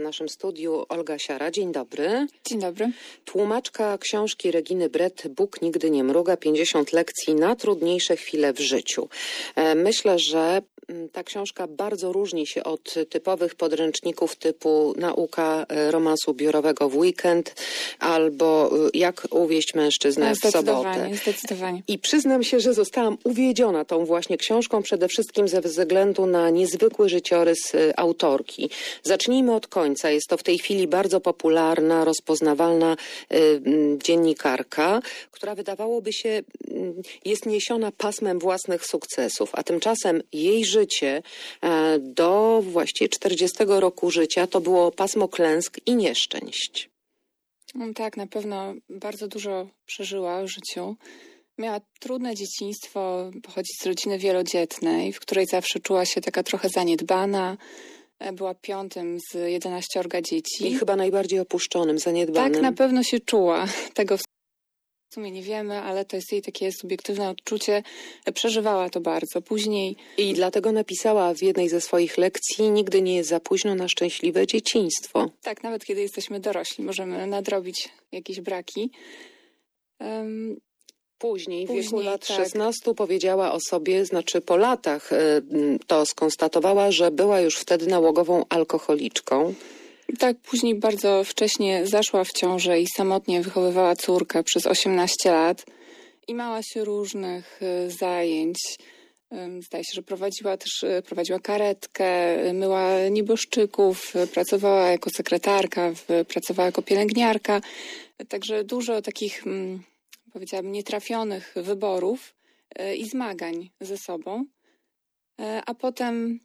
naszym studiu Olga Siara. Dzień dobry. Dzień dobry. Tłumaczka książki Reginy Brett Bóg nigdy nie mruga 50 lekcji na trudniejsze chwile w życiu. E, myślę, że ta książka bardzo różni się od typowych podręczników typu nauka e, romansu biurowego w weekend albo e, jak uwieść mężczyznę w sobotę. Zdecydowanie, zdecydowanie. I przyznam się, że zostałam uwiedziona tą właśnie książką, przede wszystkim ze względu na niezwykły życiorys y, autorki. Zacznijmy od końca. Jest to w tej chwili bardzo popularna, rozpoznawalna mm, dziennikarka, która wydawałoby się mm, jest niesiona pasmem własnych sukcesów, a tymczasem jej życie e, do właściwie 40 roku życia to było pasmo klęsk i nieszczęść. Mm, Tak, na pewno bardzo dużo przeżyła w życiu. Miała trudne dzieciństwo, pochodzi z rodziny wielodzietnej, w której zawsze czuła się taka trochę zaniedbana. E, Była piątym z jedenaściorga dzieci. I chyba najbardziej opuszczonym, zaniedbanym. Tak na pewno się czuła. Tego w sumie nie wiemy, ale to jest jej takie subiektywne odczucie. Przeżywała to bardzo. Później I dlatego napisała w jednej ze swoich lekcji: Nigdy nie jest za późno na szczęśliwe dzieciństwo. Tak, nawet kiedy jesteśmy dorośli, możemy nadrobić jakieś braki. Em, Później, w wieku Później, lat tak. 16 powiedziała o sobie, znaczy po latach to skonstatowała, że była już wtedy nałogową alkoholiczką. Tak, później bardzo wcześnie zaszła w ciążę i samotnie wychowywała córkę przez 18 lat i mała się różnych y, zajęć. Zdaje się, że prowadziła też y, prowadziła karetkę, y, myła nieboszczyków, pracowała jako sekretarka, pracowała jako pielęgniarka. Także dużo takich, mm, powiedziałabym, nietrafionych wyborów i zmagań ze sobą. A potem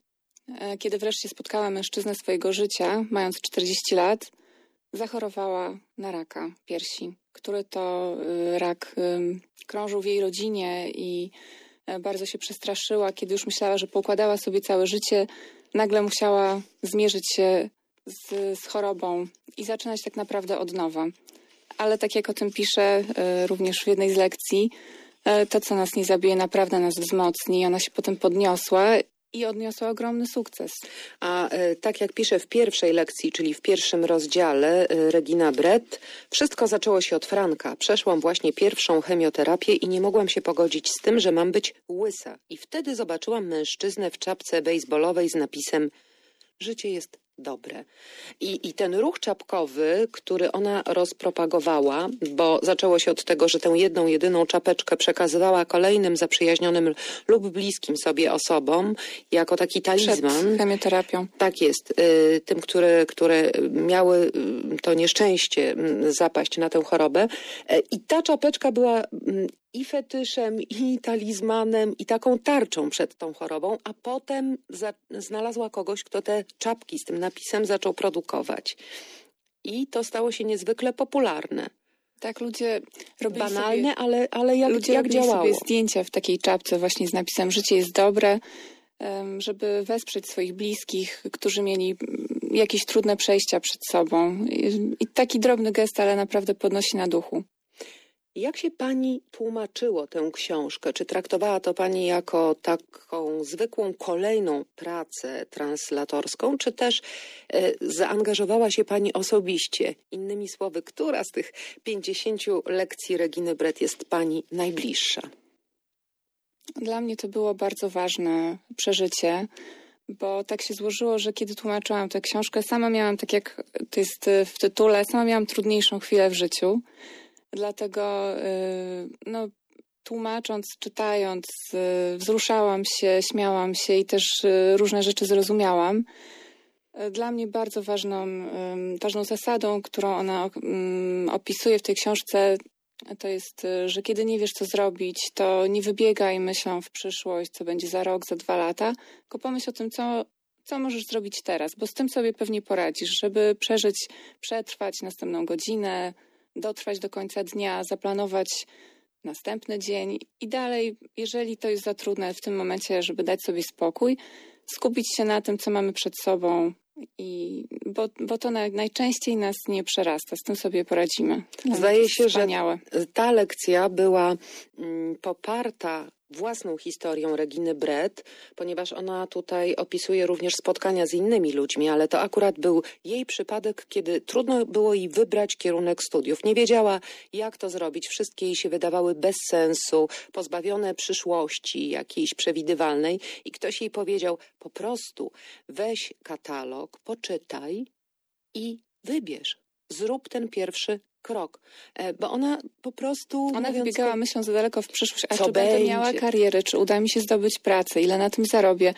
Kiedy wreszcie spotkała mężczyznę swojego życia, mając 40 lat, zachorowała na raka piersi, który to y, rak krążył w jej rodzinie i e, bardzo się przestraszyła. Kiedy już myślała, że pokładała sobie całe życie, nagle musiała zmierzyć się z, z chorobą i zaczynać tak naprawdę od nowa. Ale tak jak o tym pisze y, również w jednej z lekcji, e, to, co nas nie zabije, naprawdę nas wzmocni. Ona się potem podniosła i odniosła ogromny sukces. A e, tak jak pisze w pierwszej lekcji, czyli w pierwszym rozdziale e, Regina Brett, wszystko zaczęło się od Franka. Przeszłam właśnie pierwszą chemioterapię i nie mogłam się pogodzić z tym, że mam być łysa. I wtedy zobaczyłam mężczyznę w czapce baseballowej z napisem Życie jest dobre. I, I ten ruch czapkowy, który ona rozpropagowała, bo zaczęło się od tego, że tę jedną, jedyną czapeczkę przekazywała kolejnym zaprzyjaźnionym lub bliskim sobie osobom jako taki Przed talizman. chemioterapią. Tak jest. Y, Tym, które, które miały y, to nieszczęście mm, zapaść na tę chorobę. E, I ta czapeczka była mm, i fetyszem, i talizmanem, i taką tarczą przed tą chorobą, a potem znalazła kogoś, kto te czapki z tym napisem zaczął produkować. I to stało się niezwykle popularne. Tak, ludzie robili Banalne, sobie, ale, ale jak, ludzie jak działało? sobie zdjęcia w takiej czapce właśnie z napisem Życie jest dobre, żeby wesprzeć swoich bliskich, którzy mieli mm, jakieś trudne przejścia przed sobą. I taki drobny gest, ale naprawdę podnosi na duchu. Jak się pani tłumaczyło tę książkę? Czy traktowała to pani jako taką zwykłą kolejną pracę translatorską, czy też e, zaangażowała się pani osobiście? Innymi słowy, która z tych 50 lekcji Reginy Brett jest pani najbliższa? Dla mnie to było bardzo ważne przeżycie, bo tak się złożyło, że kiedy tłumaczyłam tę książkę, sama miałam, tak jak to jest w tytule, sama miałam trudniejszą chwilę w życiu. Dlatego, y, no, tłumacząc, czytając, y, wzruszałam się, śmiałam się i też y, różne rzeczy zrozumiałam. Dla mnie bardzo ważną, ważną zasadą, którą ona ym, opisuje w tej książce, to jest, że kiedy nie wiesz, co zrobić, to nie wybiegaj myślą w przyszłość, co będzie za rok, za dwa lata, tylko pomyśl o tym, co, co możesz zrobić teraz, bo z tym sobie pewnie poradzisz, żeby przeżyć, przetrwać następną godzinę, dotrwać do końca dnia, zaplanować następny dzień i dalej, jeżeli to jest za trudne w tym momencie, żeby dać sobie spokój, skupić się na tym, co mamy przed sobą. I, bo, bo to naj, najczęściej nas nie przerasta, z tym sobie poradzimy. Dla Zdaje się, że wspaniałe. ta lekcja była mm, poparta własną historią Reginy Brett, ponieważ ona tutaj opisuje również spotkania z innymi ludźmi, ale to akurat był jej przypadek, kiedy trudno było jej wybrać kierunek studiów. Nie wiedziała, jak to zrobić. Wszystkie jej się wydawały bez sensu, pozbawione przyszłości jakiejś przewidywalnej i ktoś jej powiedział, po prostu weź katalog, poczytaj i wybierz. Zrób ten pierwszy krok, E, bo ona po prostu... Ona mówiąc wybiegała myślą za daleko w przyszłość, a czy będę będzie? miała karierę, czy uda mi się zdobyć pracę, ile na tym zarobię.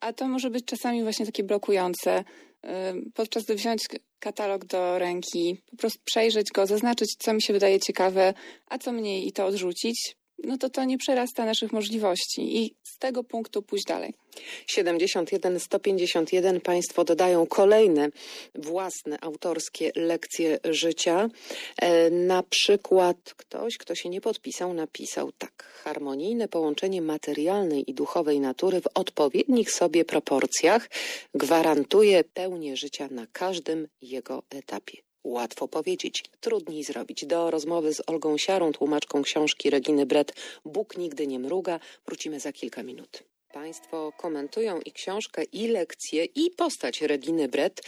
A to może być czasami właśnie takie blokujące. Ym, Podczas gdy wziąć katalog do ręki, po prostu przejrzeć go, zaznaczyć, co mi się wydaje ciekawe, a co mniej i to odrzucić, no to to nie przerasta naszych możliwości i z tego punktu pójść dalej. 71 151 Państwo dodają kolejne własne autorskie lekcje życia. E, Na przykład ktoś, kto się nie podpisał, napisał tak. Harmonijne połączenie materialnej i duchowej natury w odpowiednich sobie proporcjach gwarantuje pełnię życia na każdym jego etapie. Łatwo powiedzieć, trudniej zrobić. Do rozmowy z Olgą Siarą, tłumaczką książki Reginy Brett Bóg nigdy nie mruga, wrócimy za kilka minut. Państwo komentują i książkę, i lekcję, i postać Reginy Brett.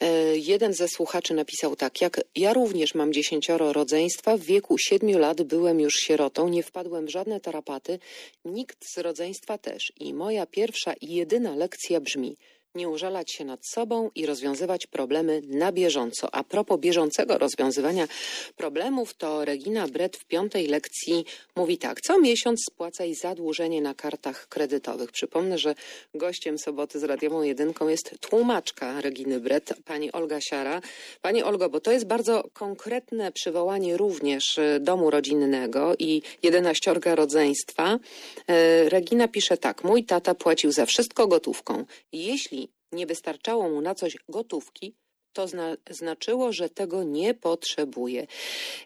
E, jeden ze słuchaczy napisał tak, jak ja również mam dziesięcioro rodzeństwa, w wieku siedmiu lat byłem już sierotą, nie wpadłem w żadne tarapaty, nikt z rodzeństwa też. I moja pierwsza i jedyna lekcja brzmi, nie użalać się nad sobą i rozwiązywać problemy na bieżąco. A propos bieżącego rozwiązywania problemów, to Regina Brett w piątej lekcji mówi tak. Co miesiąc spłacaj zadłużenie na kartach kredytowych. Przypomnę, że gościem soboty z Radiową Jedynką jest tłumaczka Reginy Brett, pani Olga Siara. Pani Olgo, bo to jest bardzo konkretne przywołanie również e, domu rodzinnego i jedenaściorga rodzeństwa. E, Regina pisze tak. Mój tata płacił za wszystko gotówką. Jeśli nie wystarczało mu na coś gotówki, to zna, znaczyło, że tego nie potrzebuje.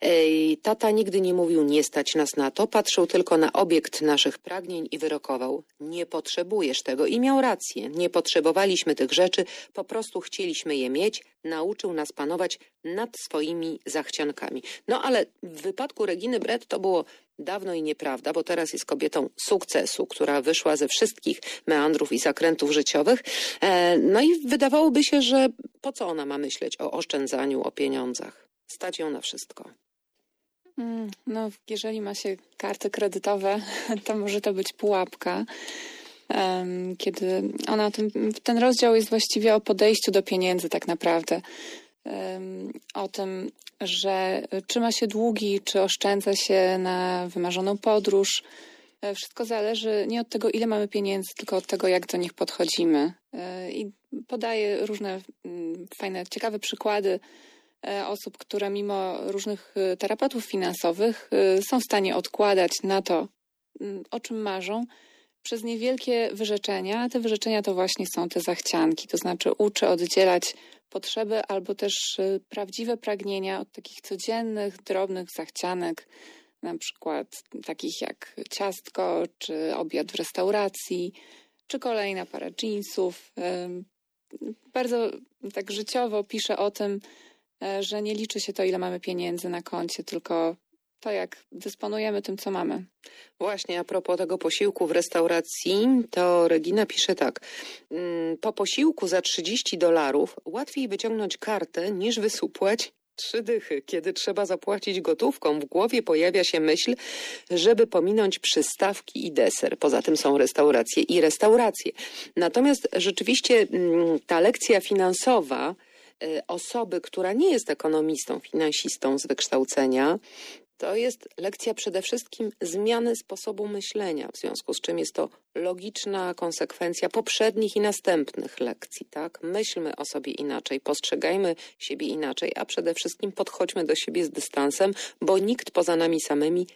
Ej, tata nigdy nie mówił nie stać nas na to, patrzył tylko na obiekt naszych pragnień i wyrokował nie potrzebujesz tego i miał rację. Nie potrzebowaliśmy tych rzeczy, po prostu chcieliśmy je mieć, nauczył nas panować nad swoimi zachciankami. No ale w wypadku Reginy Brett to było dawno i nieprawda, bo teraz jest kobietą sukcesu, która wyszła ze wszystkich meandrów i zakrętów życiowych. E, no i wydawałoby się, że po co ona ma myśleć o oszczędzaniu, o pieniądzach? Stać ją na wszystko. Mm, No, jeżeli ma się karty kredytowe, to może to być pułapka. Kiedy ona, tym, ten rozdział jest właściwie o podejściu do pieniędzy, tak naprawdę. O tym, że czy ma się długi, czy oszczędza się na wymarzoną podróż. E, Wszystko zależy nie od tego, ile mamy pieniędzy, tylko od tego, jak do nich podchodzimy. E, I podaje różne fajne, ciekawe przykłady e, osób, które mimo różnych terapeutów finansowych są w stanie odkładać na to, o czym marzą, przez niewielkie wyrzeczenia. A te wyrzeczenia to właśnie są te zachcianki, to znaczy uczy oddzielać potrzeby albo też e, prawdziwe pragnienia od takich codziennych, drobnych zachcianek, na przykład takich jak ciastko, czy obiad w restauracji, czy kolejna para jeansów. Em, Bardzo tak życiowo pisze o tym, e, że nie liczy się to, ile mamy pieniędzy na koncie, tylko to, jak dysponujemy tym, co mamy. Właśnie a propos tego posiłku w restauracji, to Regina pisze tak. Mm, Po posiłku za 30 dolarów łatwiej wyciągnąć kartę niż wysupłać trzy dychy. Kiedy trzeba zapłacić gotówką, w głowie pojawia się myśl, żeby pominąć przystawki i deser. Poza tym są restauracje i restauracje. Natomiast rzeczywiście mm, ta lekcja finansowa y, osoby, która nie jest ekonomistą, finansistą z wykształcenia, to jest lekcja przede wszystkim zmiany sposobu myślenia, w związku z czym jest to logiczna konsekwencja poprzednich i następnych lekcji. Tak? Myślmy o sobie inaczej, postrzegajmy siebie inaczej, a przede wszystkim podchodźmy do siebie z dystansem, bo nikt poza nami samymi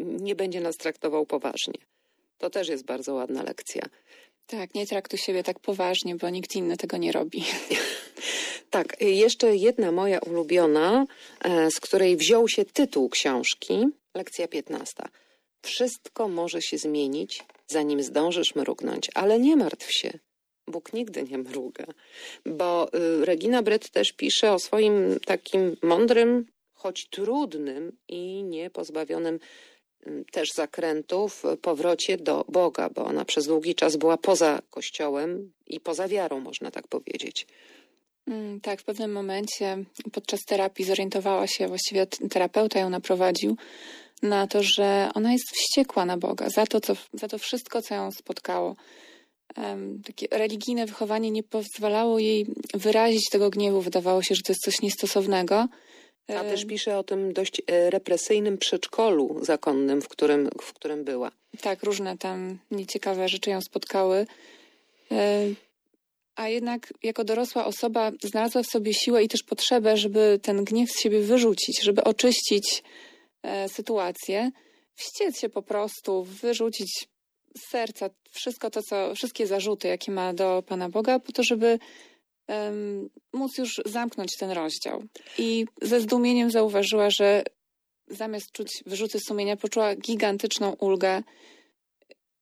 nie będzie nas traktował poważnie. To też jest bardzo ładna lekcja. Tak, nie traktuj siebie tak poważnie, bo nikt inny tego nie robi. Tak, y, jeszcze jedna moja ulubiona, e, z której wziął się tytuł książki, lekcja 15. Wszystko może się zmienić, zanim zdążysz mrugnąć, ale nie martw się. Bóg nigdy nie mruga, bo y, Regina Brett też pisze o swoim takim mądrym, choć trudnym i nie pozbawionym m, też zakrętów powrocie do Boga, bo ona przez długi czas była poza Kościołem i poza wiarą, można tak powiedzieć. Mm, tak, w pewnym momencie podczas terapii zorientowała się, właściwie terapeuta ją naprowadził na to, że ona jest wściekła na Boga za to, co, za to wszystko, co ją spotkało. Em, takie religijne wychowanie nie pozwalało jej wyrazić tego gniewu. Wydawało się, że to jest coś niestosownego. A też pisze o tym dość e, represyjnym przedszkolu zakonnym, w którym, w którym była. Tak, różne tam nieciekawe rzeczy ją spotkały. A jednak jako dorosła osoba znalazła w sobie siłę i też potrzebę, żeby ten gniew z siebie wyrzucić, żeby oczyścić e, sytuację, wściec się po prostu, wyrzucić z serca wszystko to, co, wszystkie zarzuty, jakie ma do Pana Boga, po to, żeby móc już zamknąć ten rozdział. I ze zdumieniem zauważyła, że zamiast czuć wyrzuty sumienia, poczuła gigantyczną ulgę.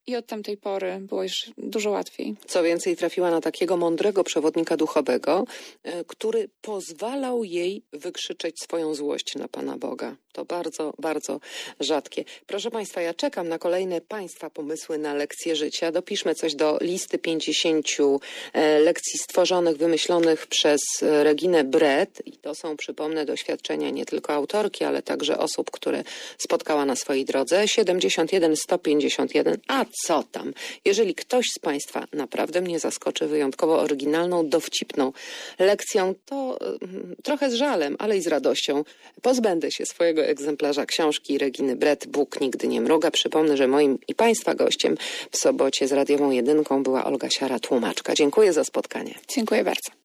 I od tamtej pory było już dużo łatwiej. Co więcej, trafiła na takiego mądrego przewodnika duchowego, e, który pozwalał jej wykrzyczeć swoją złość na Pana Boga. To bardzo, bardzo rzadkie. Proszę Państwa, ja czekam na kolejne Państwa pomysły na lekcje życia. Dopiszmy coś do listy 50 e, lekcji stworzonych, wymyślonych przez e, Reginę Brett. I to są, przypomnę, doświadczenia nie tylko autorki, ale także osób, które spotkała na swojej drodze. 71 151. A co tam? Jeżeli ktoś z Państwa naprawdę mnie zaskoczy wyjątkowo oryginalną, dowcipną lekcją, to mm, trochę z żalem, ale i z radością pozbędę się swojego egzemplarza książki Reginy Brett Bóg nigdy nie mruga. Przypomnę, że moim i Państwa gościem w sobocie z Radiową Jedynką była Olga Siara, tłumaczka. Dziękuję za spotkanie. Dziękuję bardzo.